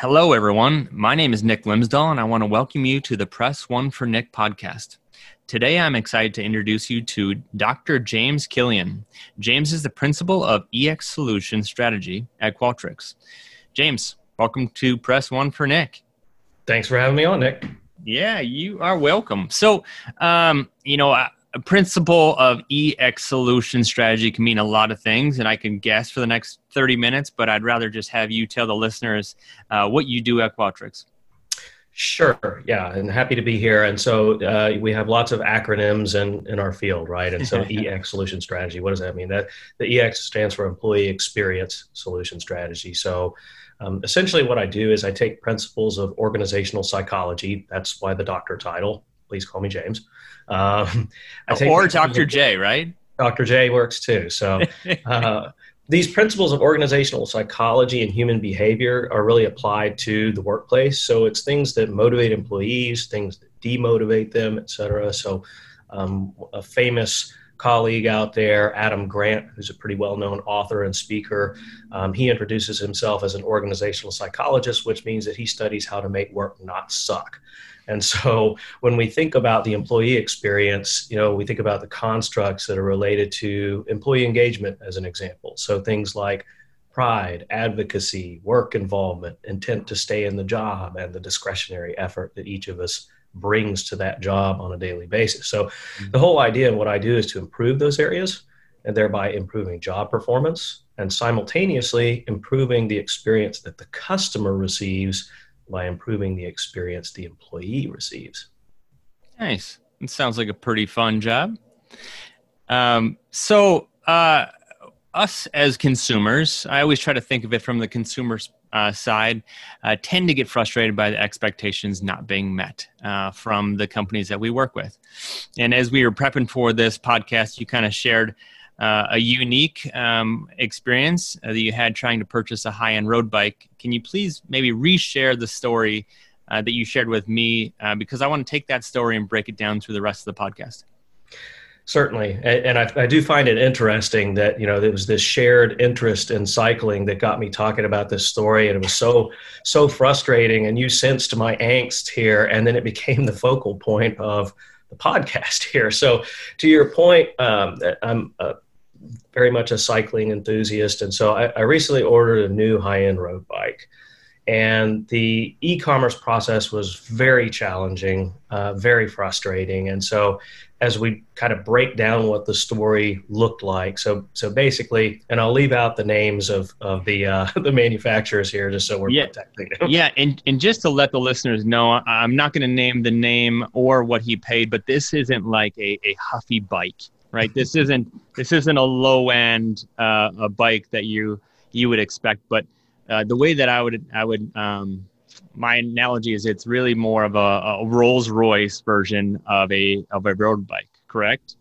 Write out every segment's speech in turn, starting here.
Hello, everyone. My name is Nick Glimsdahl, and I want to welcome you to the Press One for Nick podcast. Today, I'm excited to introduce you to Dr. James Killian. James is the principal of EX Solution Strategy at Qualtrics. James, welcome to Press One for Nick. Thanks for having me on, Nick. Yeah, you are welcome. So, um, you know, a principle of EX solution strategy can mean a lot of things, and I can guess for the next 30 minutes, but I'd rather just have you tell the listeners uh, what you do at Qualtrics. Sure. Yeah, and happy to be here. And so uh, we have lots of acronyms in, in our field, right? And so EX solution strategy. What does that mean? That the EX stands for Employee Experience Solution Strategy. So um, essentially, what I do is I take principles of organizational psychology. That's why the doctor title. Please call me James. Um, or Dr. J, right? Dr. J works too. So uh, these principles of organizational psychology and human behavior are really applied to the workplace. So it's things that motivate employees, things that demotivate them, et cetera. So um, a famous colleague out there, Adam Grant, who's a pretty well known author and speaker. Um, he introduces himself as an organizational psychologist, which means that he studies how to make work not suck. And so when we think about the employee experience, you know, we think about the constructs that are related to employee engagement as an example. So things like pride, advocacy, work involvement, intent to stay in the job, and the discretionary effort that each of us brings to that job on a daily basis. So mm-hmm. the whole idea of what I do is to improve those areas and thereby improving job performance and simultaneously improving the experience that the customer receives by improving the experience the employee receives. Nice. It sounds like a pretty fun job. Um, so, uh, us as consumers, I always try to think of it from the consumer's uh, side, uh, tend to get frustrated by the expectations not being met uh, from the companies that we work with. And as we were prepping for this podcast, you kind of shared uh, a unique um, experience uh, that you had trying to purchase a high-end road bike. Can you please maybe reshare the story uh, that you shared with me? Uh, because I want to take that story and break it down through the rest of the podcast. Certainly, and, and I, I, do find it interesting that you know there was this shared interest in cycling that got me talking about this story, and it was so so frustrating. And you sensed my angst here, and then it became the focal point of the podcast here. So, to your point, um, I'm a very much a cycling enthusiast, and so I, I recently ordered a new high-end road bike. And the e-commerce process was very challenging, uh, very frustrating, and so as we kind of break down what the story looked like. So, so basically, and I'll leave out the names of of the uh, the manufacturers here, just so we're yeah, protecting them. Yeah, and and just to let the listeners know, I'm not going to name the name or what he paid, but this isn't like a, a huffy bike right? this isn't this isn't a low end uh, a bike that you you would expect, but uh, the way that I would I would um, my analogy is it's really more of a, a Rolls Royce version of a of a road bike, correct?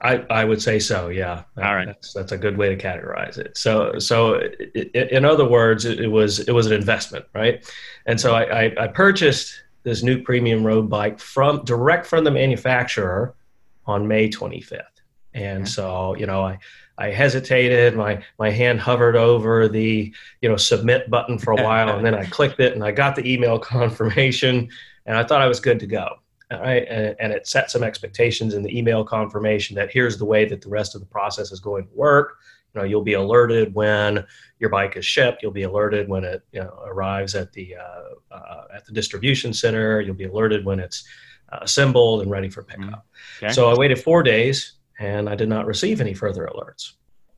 I, I would say so. Yeah. All right. That's, that's a good way to categorize it. So, so it, it, in other words, it, it, was, it was an investment, right? And so I, I, I, purchased this new premium road bike from direct from the manufacturer on May 25th. And so, you know, I, I hesitated. My my hand hovered over the you know submit button for a while, and then I clicked it, and I got the email confirmation, and I thought I was good to go. Right, and, and it set some expectations in the email confirmation that here's the way that the rest of the process is going to work. You know, you'll be alerted when your bike is shipped. You'll be alerted when it you know, arrives at the uh, uh, at the distribution center. You'll be alerted when it's uh, assembled and ready for pickup. Mm-hmm. Okay. So I waited four days and I did not receive any further alerts.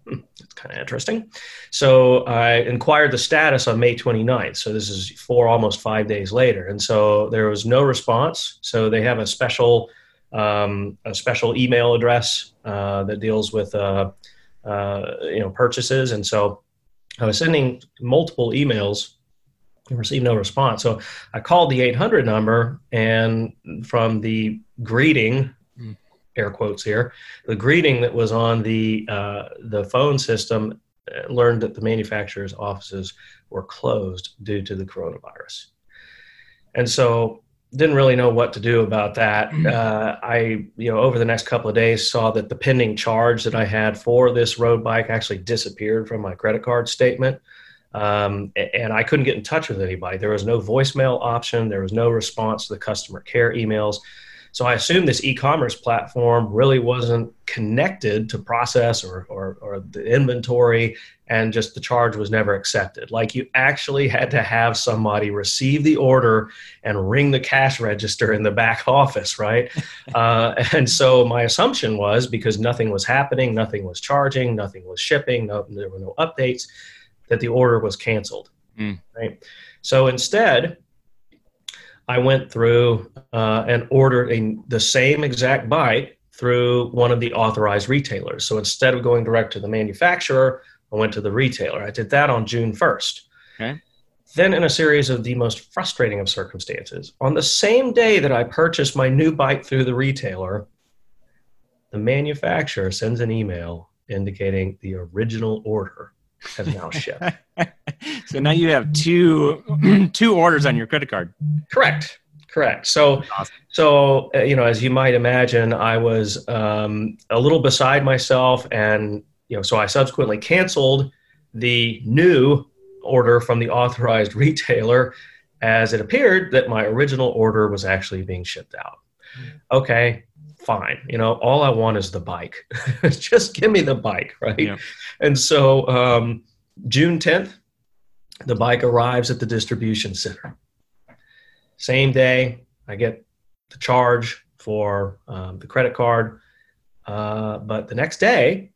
Hmm, it's kind of interesting. So I inquired the status on May 29th. So this is four, almost five days later. And so there was no response. So they have a special, um, a special email address uh, that deals with, uh, uh, you know, purchases. And so I was sending multiple emails and received no response. So I called the 800 number, and from the greeting. Air quotes here, the greeting that was on the uh, the phone system, uh, learned that the manufacturer's offices were closed due to the coronavirus. And so didn't really know what to do about that. Mm. Uh, I, you know, over the next couple of days saw that the pending charge that I had for this road bike actually disappeared from my credit card statement. Um, and I couldn't get in touch with anybody. There was no voicemail option. There was no response to the customer care emails. So I assumed this e-commerce platform really wasn't connected to process or, or, or, the inventory, and just the charge was never accepted. Like you actually had to have somebody receive the order and ring the cash register in the back office, right? uh, and so my assumption was because nothing was happening, nothing was charging, nothing was shipping, no, there were no updates, that the order was canceled. Mm. Right. So instead, I went through uh, and ordered a, the same exact bike through one of the authorized retailers. So instead of going direct to the manufacturer, I went to the retailer. I did that on June 1st. Okay. Then, in a series of the most frustrating of circumstances, on the same day that I purchased my new bike through the retailer, the manufacturer sends an email indicating the original order has now shipped. so now you have two two orders on your credit card. Correct. Correct. So, awesome. so uh, you know, as you might imagine, I was um, a little beside myself, and you know, so I subsequently canceled the new order from the authorized retailer, as it appeared that my original order was actually being shipped out. Hmm. Okay, fine. You know, all I want is the bike. Just give me the bike, right? Yeah. And so um, June 10th, the bike arrives at the distribution center. Same day, I get the charge for um, the credit card. Uh, but the next day,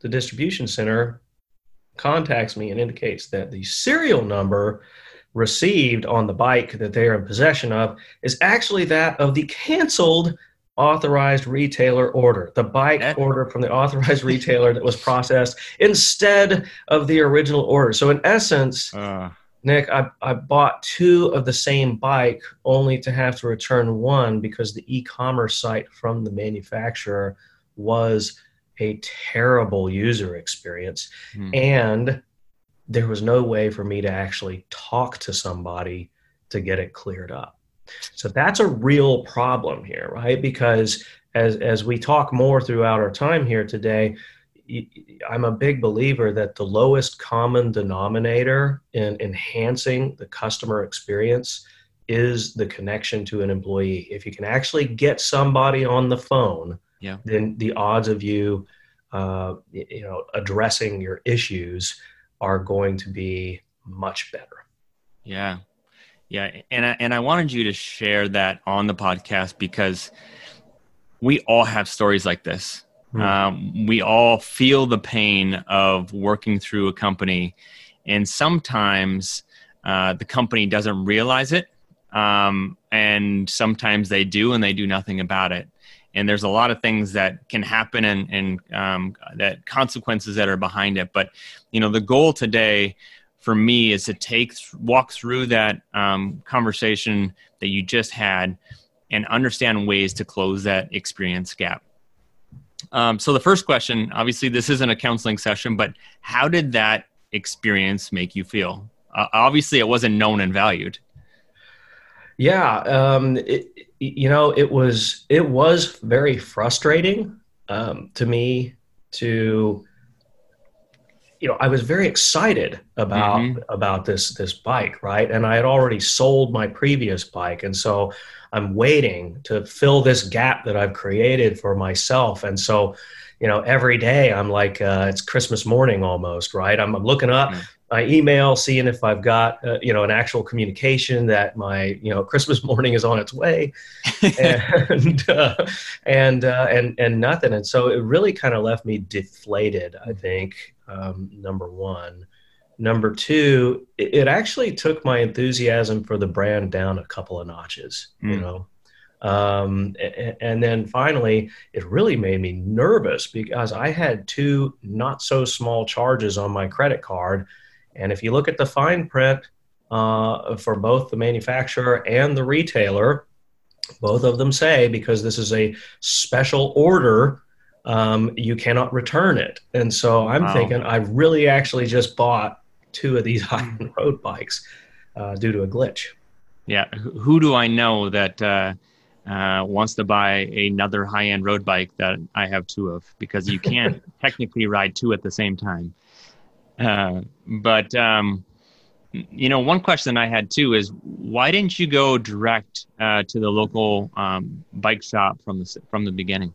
the distribution center contacts me and indicates that the serial number received on the bike that they are in possession of is actually that of the canceled authorized retailer order, the bike order from the authorized retailer that was processed instead of the original order. So, in essence, uh. Nick, I, I bought two of the same bike only to have to return one because the e commerce site from the manufacturer was a terrible user experience. Hmm. And there was no way for me to actually talk to somebody to get it cleared up. So that's a real problem here, right? Because as as we talk more throughout our time here today, I'm a big believer that the lowest common denominator in enhancing the customer experience is the connection to an employee. If you can actually get somebody on the phone, yeah. then the odds of you, uh, you know, addressing your issues are going to be much better. Yeah, yeah, and I, and I wanted you to share that on the podcast because we all have stories like this. Mm. Um, we all feel the pain of working through a company, and sometimes uh, the company doesn't realize it, um, and sometimes they do, and they do nothing about it. And there's a lot of things that can happen, and and um, that consequences that are behind it. But you know, the goal today for me is to take walk through that um, conversation that you just had and understand ways to close that experience gap. Um, so the first question obviously this isn't a counseling session but how did that experience make you feel? Uh, obviously it wasn't known and valued. Yeah um, it, you know it was it was very frustrating um, to me to you know, I was very excited about mm-hmm. about this this bike, right? And I had already sold my previous bike, and so I'm waiting to fill this gap that I've created for myself. And so, you know, every day I'm like, uh, it's Christmas morning almost, right? I'm, I'm looking up. Mm-hmm. My email, seeing if I've got uh, you know an actual communication that my you know Christmas morning is on its way, and uh, and uh, and and nothing, and so it really kind of left me deflated. I think um, number one. Number two, it, it, actually took my enthusiasm for the brand down a couple of notches, mm. you hmm. know. Um, and, and, then finally, it really made me nervous because I had two not so small charges on my credit card. And if you look at the fine print uh, for both the manufacturer and the retailer. Both of them say because this is a special order, um, you cannot return it. And so I'm wow. thinking I really actually just bought two of these high end road bikes uh, due to a glitch. Yeah, who do I know that uh, uh, wants to buy another high end road bike that I have two of? Because you can't technically ride two at the same time. Uh, but um, you know, one question I had too is why didn't you go direct uh, to the local um, bike shop from the from the beginning?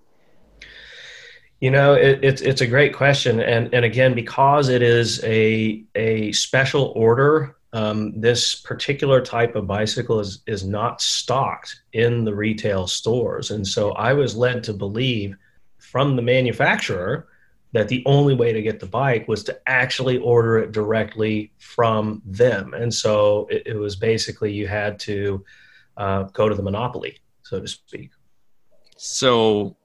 You know, it, it's it's a great question, and and again, because it is a a special order, um, this particular type of bicycle is is not stocked in the retail stores, and so I was led to believe from the manufacturer that the only way to get the bike was to actually order it directly from them. And so it, it was basically you had to uh, go to the monopoly, so to speak. So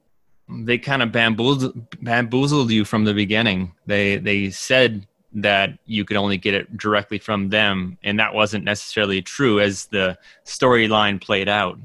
they kind of bamboozled, bamboozled you from the beginning. They they said that you could only get it directly from them, and that wasn't necessarily true as the storyline played out.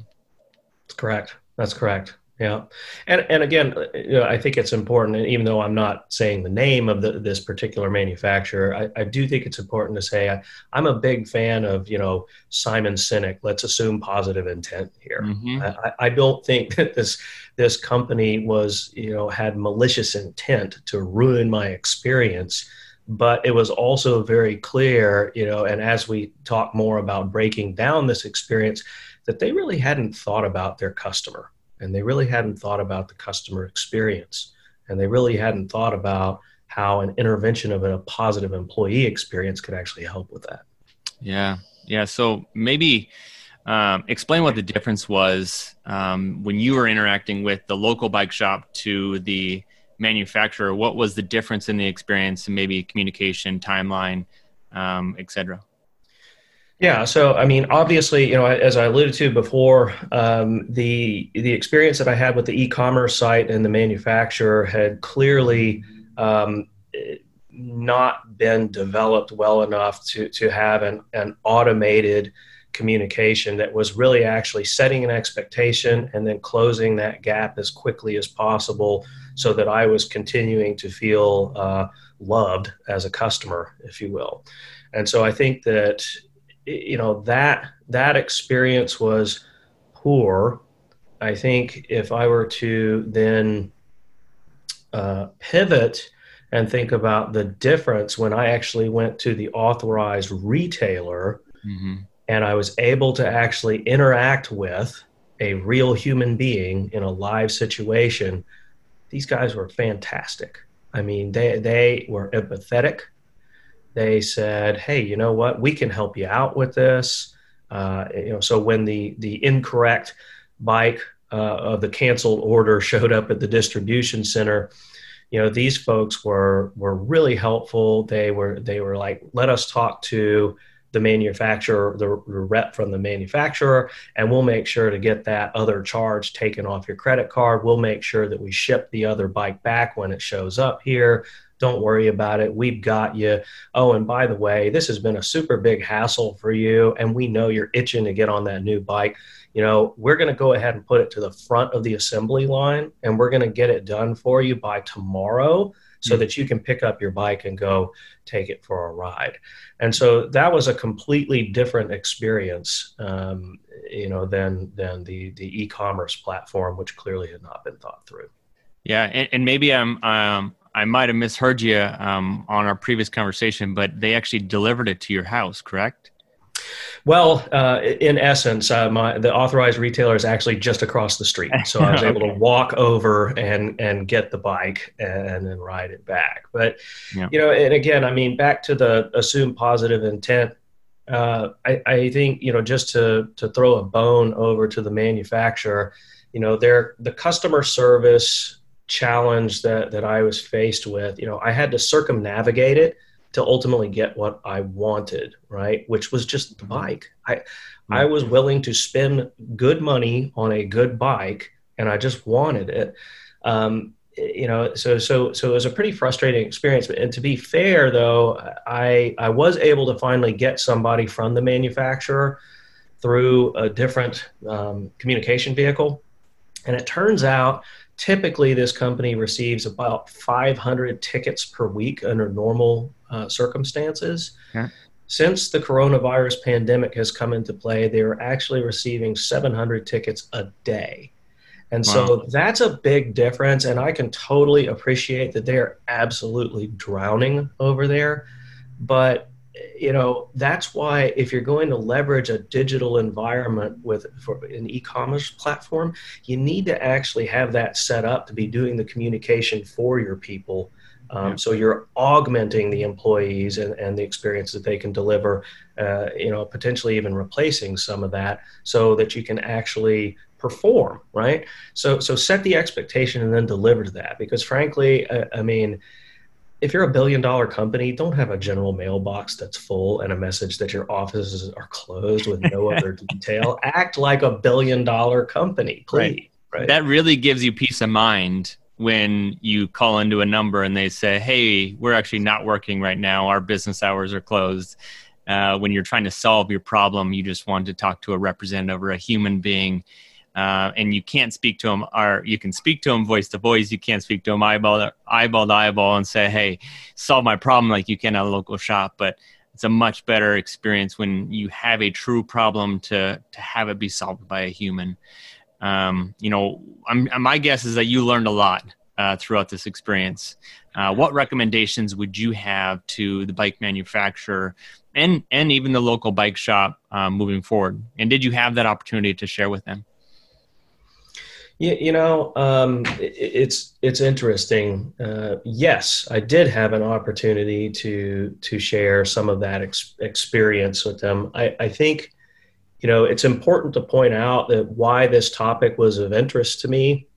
That's correct. That's correct. Yeah, and and again, you know, I think it's important. And even though I'm not saying the name of the, this particular manufacturer, I, I do think it's important to say I, am a big fan of you know Simon Sinek. Let's assume positive intent here. Mm-hmm. I, I don't think that this this company was you know had malicious intent to ruin my experience but it was also very clear, you know, and as we talk more about breaking down this experience, that they really hadn't thought about their customer and they really hadn't thought about the customer experience. And they really hadn't thought about how an intervention of a positive employee experience could actually help with that. Yeah. Yeah. So maybe um, explain what the difference was um, when you were interacting with the local bike shop to the manufacturer. What was the difference in the experience and maybe communication timeline um, etc yeah, so I mean, obviously, you know, as I alluded to before, um, the the experience that I had with the e-commerce site and the manufacturer had clearly um, not been developed well enough to to have an, an automated communication that was really actually setting an expectation and then closing that gap as quickly as possible, so that I was continuing to feel uh, loved as a customer, if you will. And so I think that you know that that experience was poor. I think if I were to then uh, pivot and think about the difference when I actually went to the authorized retailer mm-hmm. and I was able to actually interact with a real human being in a live situation, these guys were fantastic. I mean, they they were empathetic they said, "Hey, you know what? We can help you out with this." Uh, you know, so when the the incorrect bike uh, of the canceled order showed up at the distribution center, you know, these folks were were really helpful. They were they were like, "Let us talk to." the manufacturer, the, rep from the manufacturer, and we'll make sure to get that other charge taken off your credit card. We'll make sure that we ship the other bike back when it shows up here. Don't worry about it. We've got you. Oh, and by the way, this has been a super big hassle for you, and we know you're itching to get on that new bike. You know, we're going to go ahead and put it to the front of the assembly line, and we're going to get it done for you by tomorrow so mm-hmm. that you can pick up your bike and go take it for a ride. And so that was a completely different experience, um, you know, than than the the e-commerce platform, which clearly had not been thought through. Yeah, and, and maybe I'm um, I might have misheard you um, on our previous conversation, but they actually delivered it to your house, correct? Well, uh, in essence, uh, my, the authorized retailer is actually just across the street, so I was okay. able to walk over and and get the bike and then ride it back. But yeah. you know, and again, I mean, back to the assume positive intent. Uh, I, I think you know just to to throw a bone over to the manufacturer, you know, their the customer service challenge that that I was faced with, you know, I had to circumnavigate it to ultimately get what I wanted, right? Which was just the mm-hmm. bike. I mm-hmm. I was willing to spend good money on a good bike, and I just wanted it. Um, you know, so so so it was a pretty frustrating experience. And to be fair, though, I I was able to finally get somebody from the manufacturer through a different um, communication vehicle, and it turns out typically this company receives about 500 tickets per week under normal uh, circumstances. Since the coronavirus pandemic has come into play, they're actually receiving 700 tickets a day. And wow. so that's a big difference. And I can totally appreciate that they're absolutely drowning over there. But you know that's why if you're going to leverage a digital environment with for an e-commerce platform you need to actually have that set up to be doing the communication for your people um, yeah. so you're augmenting the employees and, and the experience that they can deliver uh, you know potentially even replacing some of that so that you can actually perform right so so set the expectation and then deliver to that because frankly I, I mean if you're a billion dollar company, don't have a general mailbox that's full and a message that your offices are closed with no other detail. Act like a billion dollar company, please. Right. right. That really gives you peace of mind when you call into a number and they say, "Hey, we're actually not working right now. Our business hours are closed." Uh, when you're trying to solve your problem, you just want to talk to a representative or a human being uh, and you can't speak to them or you can speak to them voice to voice. You can't speak to them eyeball eyeball to eyeball and say hey solve my problem like you can at a local shop. But it's a much better experience when you have a true problem to to have it be solved by a human. Um, you know I'm, my guess is that you learned a lot uh, throughout this experience. Uh, what recommendations would you have to the bike manufacturer and and even the local bike shop uh, moving forward? And did you have that opportunity to share with them you, you know, um, it, it's it's interesting. Uh, yes, I did have an opportunity to to share some of that ex- experience with them. I, I think, you know, it's important to point out that why this topic was of interest to me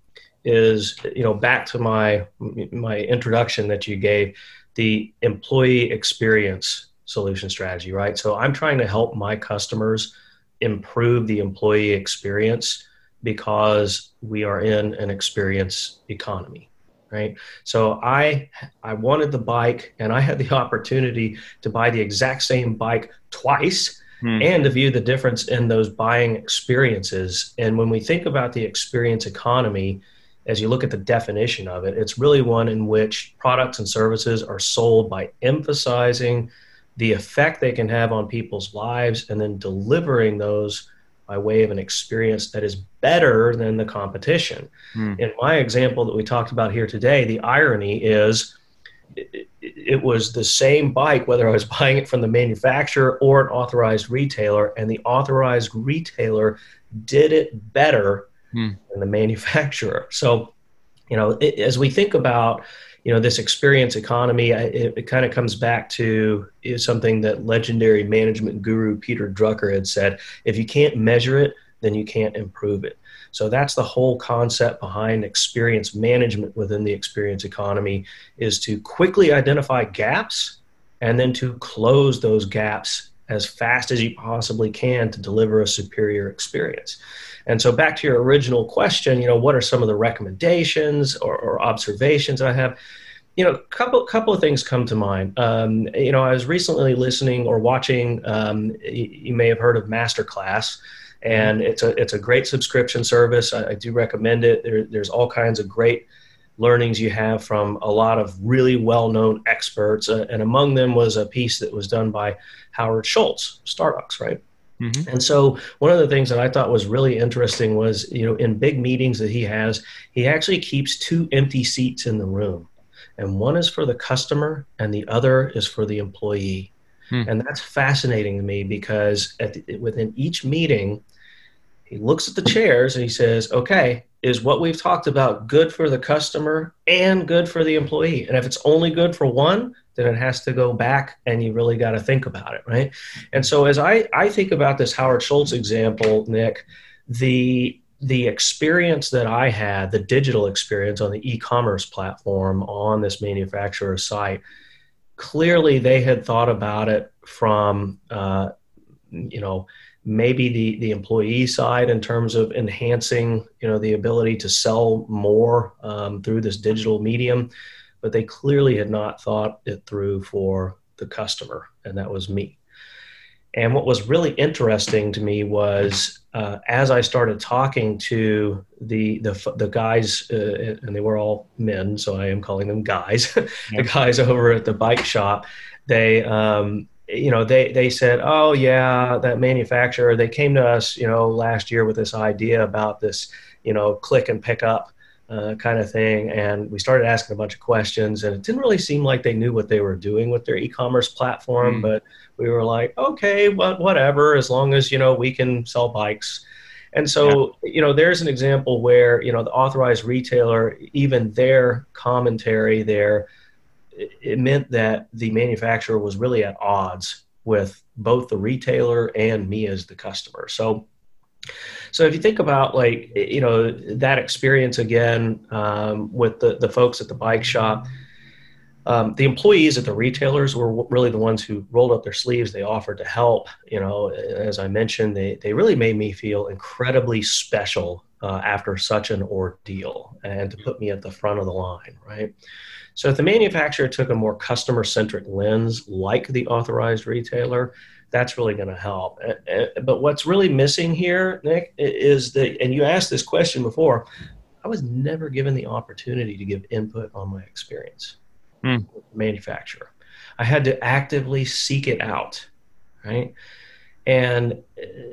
is, you know, back to my my introduction that you gave, the employee experience solution strategy, right? So I'm trying to help my customers improve the employee experience because we are in an experience economy right so i i wanted the bike and i had the opportunity to buy the exact same bike twice hmm. and to view the difference in those buying experiences and when we think about the experience economy as you look at the definition of it it's really one in which products and services are sold by emphasizing the effect they can have on people's lives and then delivering those by way of an experience that is better than the competition. Mm. In my example that we talked about here today, the irony is it, it, was the same bike, whether I was buying it from the manufacturer or an authorized retailer, and the authorized retailer did it better mm. than the manufacturer. So, you know, it, as we think about you know this experience economy it, it kind of comes back to is something that legendary management guru peter drucker had said if you can't measure it then you can't improve it. So that's the whole concept behind experience management within the experience economy is to quickly identify gaps and then to close those gaps as fast as you possibly can to deliver a superior experience and so back to your original question, you know, what are some of the recommendations or, or observations I have? You know, couple couple of things come to mind. Um, you know, I was recently listening or watching. Um, you may have heard of Masterclass, and it's a it's a great subscription service. I, I do recommend it. There, there's all kinds of great learnings you have from a lot of really well-known experts, uh, and among them was a piece that was done by Howard Schultz, Starbucks, right? Mm-hmm. And so one of the things that I thought was really interesting was, you know, in big meetings that he has, he actually keeps two empty seats in the room. And one is for the customer and the other is for the employee. Hmm. And that's fascinating to me because the, within each meeting, he looks at the chairs and he says, okay, is what we've talked about good for the customer and good for the employee? And if it's only good for one, then it has to go back and you really got to think about it, right? And so as I, I think about this Howard Schultz example, Nick, the the experience that I had, the digital experience on the e-commerce platform on this manufacturer site, clearly they had thought about it from uh, you know maybe the the employee side in terms of enhancing you know the ability to sell more um, through this digital medium but they clearly had not thought it through for the customer and that was me. And what was really interesting to me was uh, as I started talking to the the, the guys, uh, and they were all men, so I am calling them guys, the guys over at the bike shop, they um, you know they they said oh yeah that manufacturer they came to us you know last year with this idea about this you know click and pick up uh, kind of thing and we started asking a bunch of questions and it didn't really seem like they knew what they were doing with their e-commerce platform mm. but we were like okay well, whatever as long as you know we can sell bikes and so yeah. you know there's an example where you know the authorized retailer even their commentary there it meant that the manufacturer was really at odds with both the retailer and me as the customer. So, so if you think about like you know that experience again um, with the the folks at the bike shop, um, the employees at the retailers were really the ones who rolled up their sleeves. They offered to help. You know, as I mentioned, they they really made me feel incredibly special uh, after such an ordeal, and to put me at the front of the line, right? So if the manufacturer took a more customer centric lens, like the authorized retailer, that's really going to help. But what's really missing here, Nick, is that, and you asked this question before, I was never given the opportunity to give input on my experience mm. with the manufacturer. I had to actively seek it out, right? And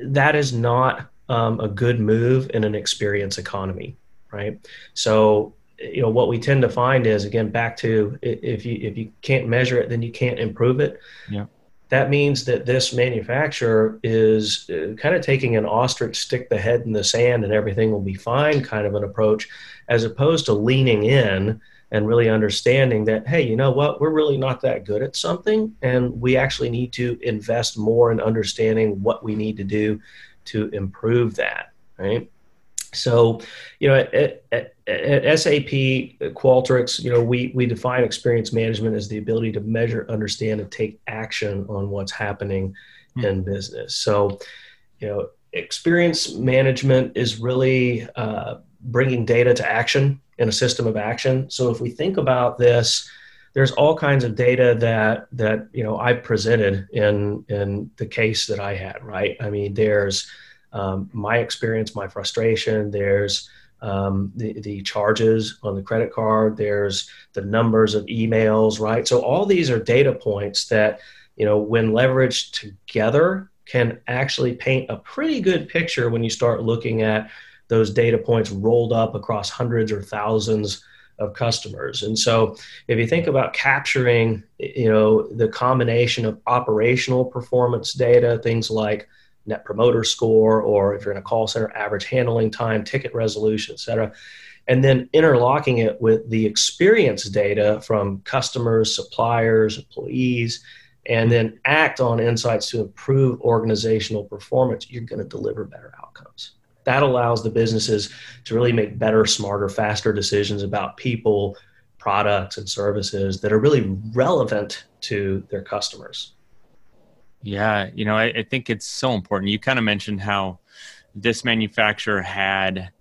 that is not um, a good move in an experience economy, right? So you know what we tend to find is again back to if you if you can't measure it then you can't improve it. Yeah. That means that this manufacturer is uh, kind of taking an ostrich stick the head in the sand and everything will be fine kind of an approach as opposed to leaning in and really understanding that hey you know what? We're really not that good at something and we actually need to invest more in understanding what we need to do to improve that right so, you know, at, at, at, SAP, Qualtrics, you know, we, we define experience management as the ability to measure, understand, and take action on what's happening mm-hmm. in business. So, you know, experience management is really uh, bringing data to action in a system of action. So, if we think about this, there's all kinds of data that that you know I presented in in the case that I had. Right? I mean, there's um, my experience, my frustration. There's um, the, the charges on the credit card. There's the numbers of emails, right? So all these are data points that, you know, when leveraged together can actually paint a pretty good picture when you start looking at those data points rolled up across hundreds or thousands of customers. And so if you think about capturing, you know, the combination of operational performance data, things like net promoter score, or if you're in a call center, average handling time, ticket resolution, et cetera. And then interlocking it with the experience data from customers, suppliers, employees, and then act on insights to improve organizational performance, you're going to deliver better outcomes. That allows the businesses to really make better, smarter, faster decisions about people, products, and services that are really relevant to their customers. Yeah, you know, I, I think it's so important. You kind of mentioned how this manufacturer had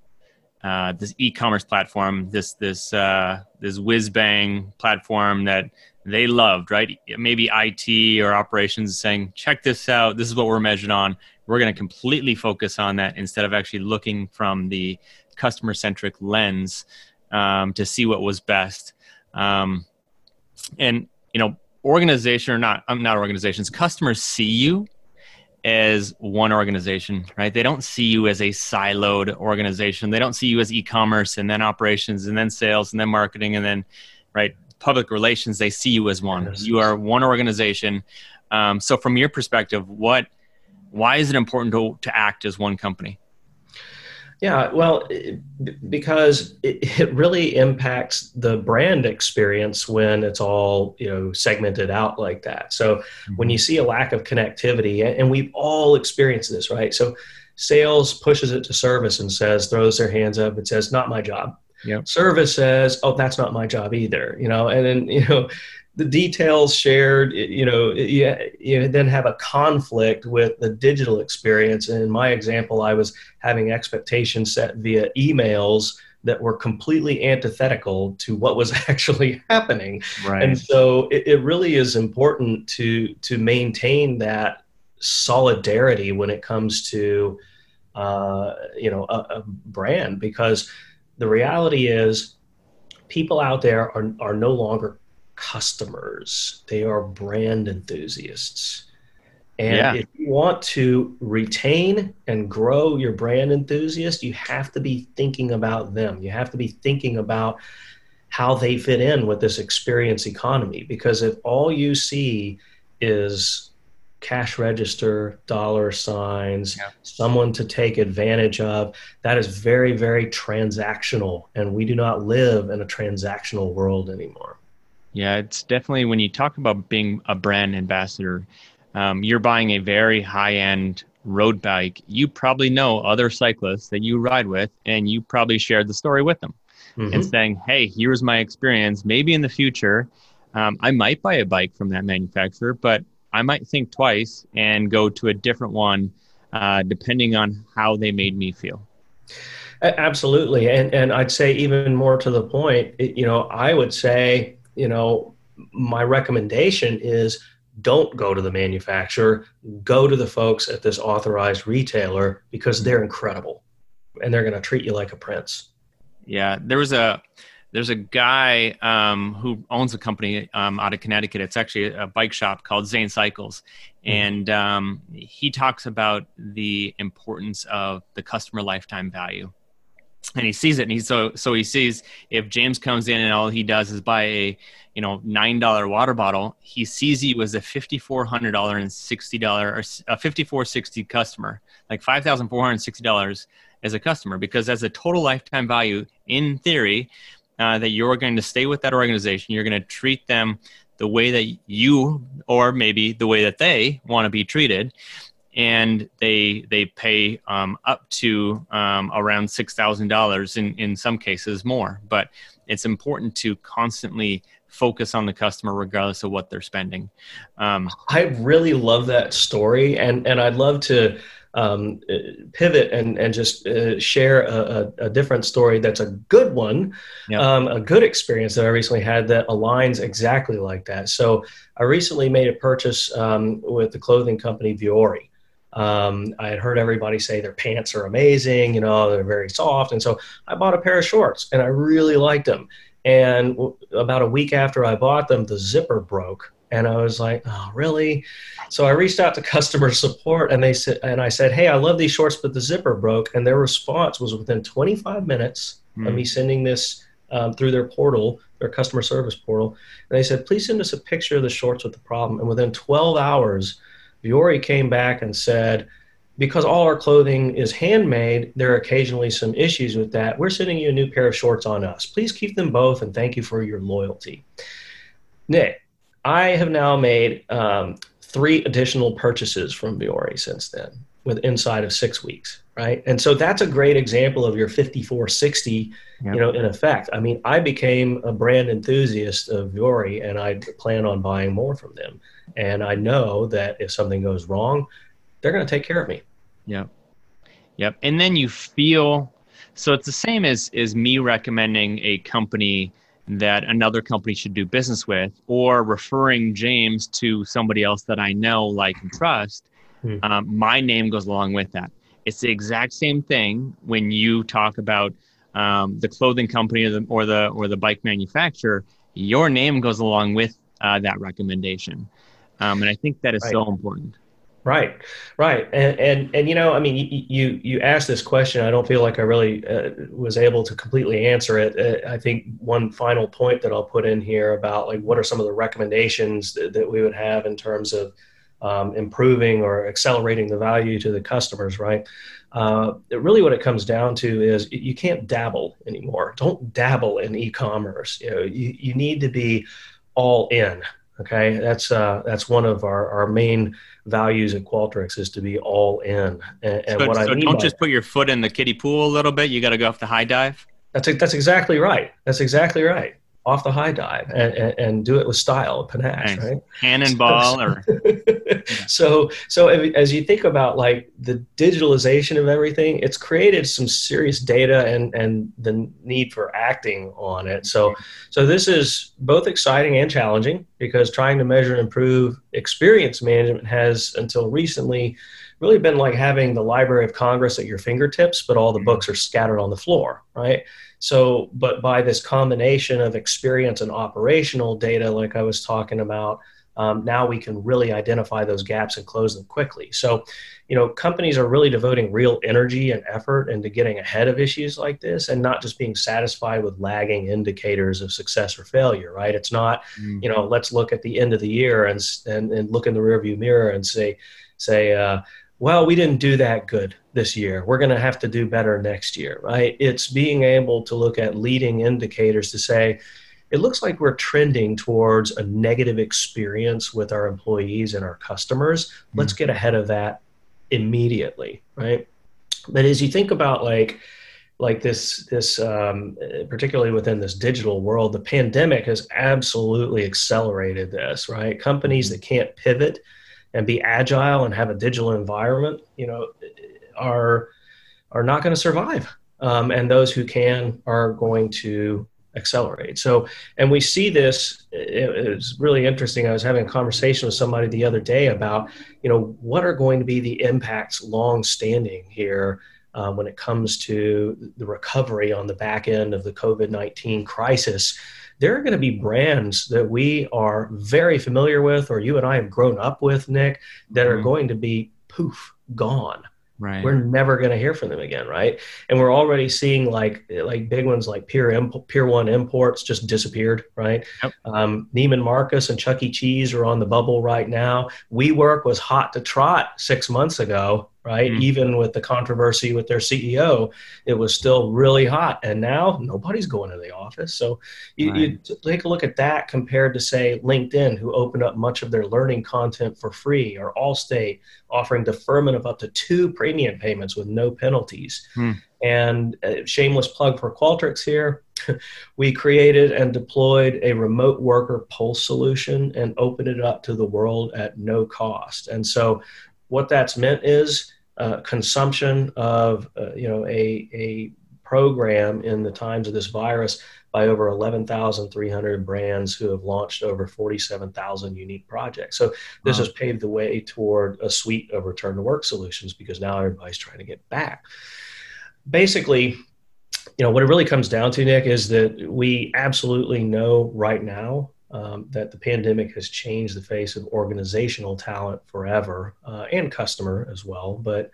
uh, this e-commerce platform, this this uh, this whiz bang platform that they loved, right? Maybe IT or operations saying, "Check this out. This is what we're measured on. We're going to completely focus on that instead of actually looking from the customer centric lens um, to see what was best." Um, and you know, organization or not i'm not organizations customers see you as one organization right? They don't see you as a siloed organization. They don't see you as e-commerce and then operations and then sales and then marketing and then right public relations. They see you as one. You are one organization. Um, so from your perspective what why is it important to, to act as one company yeah, well, because it, it really impacts the brand experience when it's all you know segmented out like that. So mm-hmm. when you see a lack of connectivity, and we've all experienced this, right? So sales pushes it to service and says, throws their hands up and says, "Not my job." Yep. Service says, "Oh, that's not my job either," you know, and then you know the details shared, you know, you, you then have a conflict with the digital experience. And in my example, I was having expectations set via emails that were completely antithetical to what was actually happening. Right. And so it, it really is important to to maintain that solidarity when it comes to uh, you know a, a brand because the reality is people out there are, are no longer customers they are brand enthusiasts and yeah. if you want to retain and grow your brand enthusiast, you have to be thinking about them. You have to be thinking about how they fit in with this experience economy. Because if all you see is cash register, dollar signs, yeah. someone to take advantage of, that is very, very transactional. And we do not live in a transactional world anymore. Yeah, it's definitely when you talk about being a brand ambassador, um, you're buying a very high end road bike, you probably know other cyclists that you ride with, and you probably shared the story with them mm-hmm. and saying, Hey, here's my experience. Maybe in the future, um, I might buy a bike from that manufacturer, but I might think twice and go to a different one uh, depending on how they made me feel. Absolutely. And, and I'd say, even more to the point, you know, I would say, you know, my recommendation is don't go to the manufacturer, go to the folks at this authorized retailer because they're incredible and they're going to treat you like a prince. Yeah, there was a there's a guy um, who owns a company um, out of Connecticut. It's actually a bike shop called Zane Cycles, mm-hmm. and um, he talks about the importance of the customer lifetime value and he sees it and he so so he sees if james comes in and all he does is buy a you know nine dollar water bottle he sees he was a fifty four hundred dollar and sixty dollar or a fifty four sixty customer like five thousand four hundred sixty dollars as a customer because as a total lifetime value in theory uh, that you're going to stay with that organization you're going to treat them the way that you or maybe the way that they want to be treated and they they pay um, up to um, around six thousand dollars in in some cases more. But it's important to constantly focus on the customer regardless of what they're spending. Um, I really love that story, and and I'd love to. Um, pivot and and just uh, share a, a, a, different story that's a good one, yep. um, a good experience that I recently had that aligns exactly like that. So I recently made a purchase um, with the clothing company Vuori, um, I had heard everybody say their pants are amazing, you know, they're very soft. And so I bought a pair of shorts and I really liked them. And w- about a week after I bought them, the zipper broke. And I was like, oh, really? So I reached out to customer support and they said, and I said, hey, I love these shorts, but the zipper broke. And their response was within 25 minutes mm. of me hmm. sending this um, through their portal, their customer service portal. And they said, please send us a picture of the shorts with the problem. And within 12 hours, Vuori came back and said, because all our clothing is handmade, there are occasionally some issues with that. We're sending you a new pair of shorts on us. Please keep them both and thank you for your loyalty. Nick, I have now made um, three additional purchases from Vuori since then, with inside of six weeks, right? And so that's a great example of your 5460, yep. you know, in effect. I mean, I became a brand enthusiast of Vuori and I plan on buying more from them and I know that if something goes wrong, they're going to take care of me. Yep. Yep. And then you feel so it's the same as is me recommending a company that another company should do business with or referring James to somebody else that I know, like and trust. Hmm. Um, my name goes along with that. It's the exact same thing when you talk about um, the clothing company or the, or the or the bike manufacturer. Your name goes along with uh, that recommendation. Um, and I think that is right. so important. Right, right, and and and you know, I mean, you you asked this question. I don't feel like I really uh, was able to completely answer it. Uh, I think one final point that I'll put in here about like what are some of the recommendations that, that we would have in terms of um, improving or accelerating the value to the customers. Right, uh, really, what it comes down to is you can't dabble anymore. Don't dabble in e-commerce. You know, you you need to be all in Okay, that's uh, that's one of our, our main values at Qualtrics is to be all in. And, and so, what so I mean don't just put your foot in the kiddie pool a little bit. You got to go off the high dive. That's that's exactly right. That's exactly right. Off the high dive and, and, and do it with style, panache, nice. right? Cannonball or so so as you think about like the digitalization of everything, it's created some serious data and and the need for acting on it. So so this is both exciting and challenging because trying to measure and improve experience management has until recently really been like having the Library of Congress at your fingertips, but all the mm-hmm. books are scattered on the floor, right? So, but by this combination of experience and operational data, like I was talking about, um, now we can really identify those gaps and close them quickly. So, you know, companies are really devoting real energy and effort into getting ahead of issues like this and not just being satisfied with lagging indicators of success or failure, right? It's not, mm. you know, let's look at the end of the year and, and, and look in the rearview mirror and say, say, uh, well, we didn't do that good this year. We're going to have to do better next year, right? It's being able to look at leading indicators to say, it looks like we're trending towards a negative experience with our employees and our customers. Let's mm. get ahead of that immediately, right? But as you think about like, like this this um, particularly within this digital world the pandemic has absolutely accelerated this right companies mm-hmm. that can't pivot and be agile and have a digital environment, you know, are are not going to survive. Um, and those who can are going to accelerate. So, and we see this. It, was really interesting. I was having a conversation with somebody the other day about, you know, what are going to be the impacts long standing here um, when it comes to the recovery on the back end of the COVID 19 crisis there are going to be brands that we are very familiar with, or you and I have grown up with, Nick, that mm-hmm. are going to be poof, gone. Right. We're never going to hear from them again, right? And we're already seeing like like big ones like Pier Imp- Pier One Imports just disappeared, right? Yep. Um, Neiman Marcus and Chuck E. Cheese are on the bubble right now. WeWork was hot to trot six months ago, right? Mm-hmm. Even with the controversy with their CEO, it was still really hot. And now nobody's going to the office. So you, right. you, take a look at that compared to, say, LinkedIn, who opened up much of their learning content for free, or Allstate offering deferment of up to two premium payments with no penalties. Mm. And uh, shameless plug for Qualtrics here. we created and deployed a remote worker pulse solution and opened it up to the world at no cost. And so, what that's meant is uh, consumption of uh, you know a, a program in the times of this virus by over 11,300 brands who have launched over 47,000 unique projects. So this wow. has paved the way toward a suite of return to work solutions because now everybody's trying to get back. Basically, you know what it really comes down to, Nick, is that we absolutely know right now um, that the pandemic has changed the face of organizational talent forever uh, and customer as well. But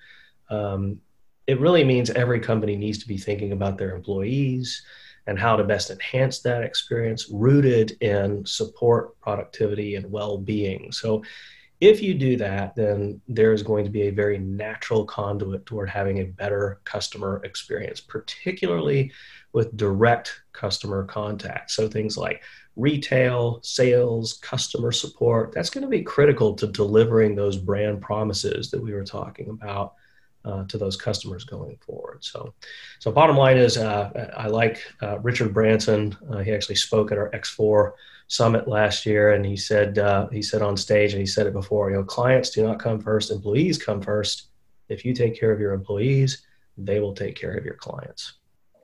um, it really means every company needs to be thinking about their employees and how to best enhance that experience rooted in support, productivity, and well being. So, if you do that, then there is going to be a very natural conduit toward having a better customer experience, particularly with direct customer contact. So, things like retail, sales, customer support. That's going to be critical to delivering those brand promises that we were talking about uh, to those customers going forward. So, so bottom line is, uh, I like uh, Richard Branson. Uh, he actually spoke at our X4 summit last year, and he said uh, he said on stage, and he said it before. You know, clients do not come first; employees come first. If you take care of your employees, they will take care of your clients.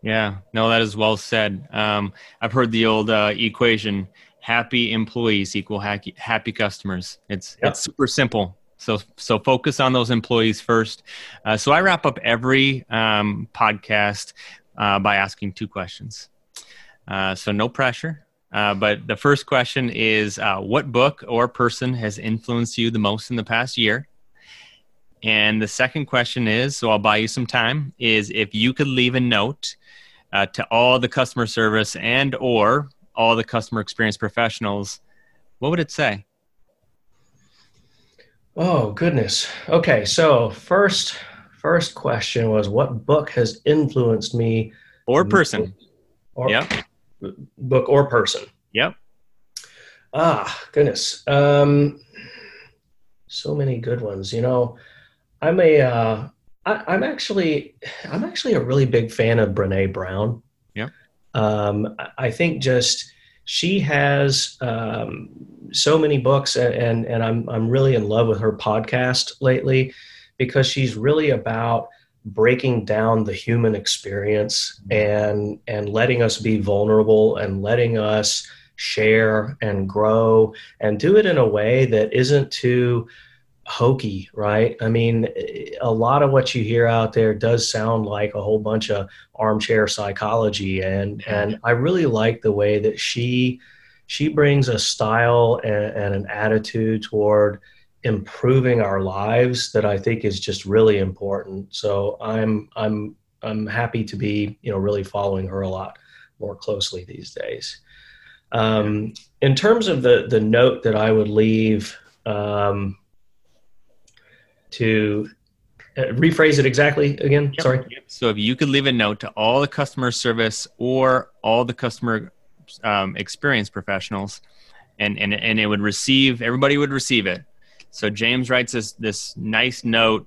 Yeah, no, that is well said. Um, I've heard the old uh, equation: happy employees equal happy, happy customers. It's yep. it's super simple. So so focus on those employees first. Uh, so I wrap up every um, podcast uh, by asking two questions. Uh, so no pressure. Uh, but the first question is, uh, what book or person has influenced you the most in the past year? And the second question is, so I'll buy you some time, is if you could leave a note uh, to all the customer service and or all the customer experience professionals, what would it say? Oh goodness. Okay, so first first question was what book has influenced me or person? Or yep. book or person. Yep. Ah, goodness. Um so many good ones. You know, I'm a uh I, am actually I'm actually a really big fan of Brene Brown. Yeah. Um, I think just she has um, so many books, and and I'm I'm really in love with her podcast lately because she's really about breaking down the human experience and and letting us be vulnerable and letting us share and grow and do it in a way that isn't too hokey, right? I mean, a lot of what you hear out there does sound like a whole bunch of armchair psychology, and and I really like the way that she she brings a style and, and an attitude toward improving our lives that I think is just really important. So I'm I'm I'm happy to be you know really following her a lot more closely these days. Um, in terms of the the note that I would leave um, to uh, rephrase it exactly again. Yep. Sorry. So if you could leave a note to all the customer service or all the customer um, experience professionals, and and and it would receive everybody would receive it. So James writes this this nice note,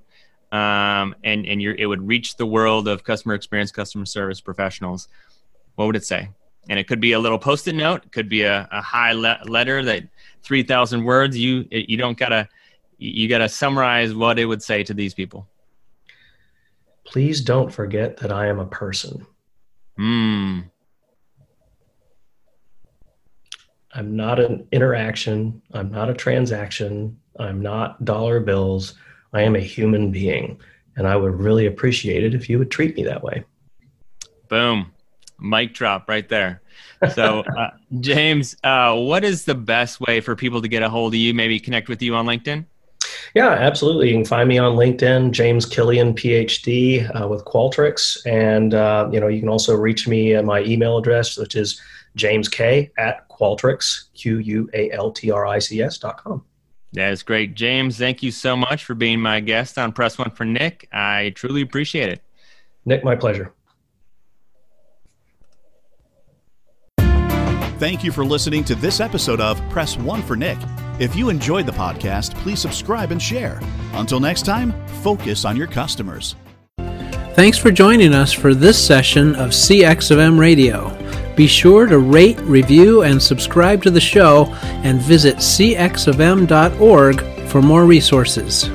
um, and and it would reach the world of customer experience, customer service professionals. What would it say? And it could be a little post-it note. It could be a, a high le- letter that three thousand words. You you don't gotta you got to summarize what it would say to these people. Please don't forget that I am a person. Hmm. I'm not an interaction. I'm not a transaction. I'm not dollar bills. I am a human being. And I would really appreciate it if you would treat me that way. Boom. Mic drop right there. So, uh, James, uh, what is the best way for people to get a hold of you? Maybe connect with you on LinkedIn? Yeah, absolutely. You can find me on LinkedIn, James Killian, PhD, uh, with Qualtrics, and uh, you know you can also reach me at my email address, which is James K at Qualtrics, Q U A L T R I C S dot com. That's great, James. Thank you so much for being my guest on Press One for Nick. I truly appreciate it. Nick, my pleasure. Thank you for listening to this episode of Press One for Nick. If you enjoyed the podcast, please subscribe and share. Until next time, focus on your customers. Thanks for joining us for this session of CX of M Radio. Be sure to rate, review, and subscribe to the show and visit cxofm.org for more resources.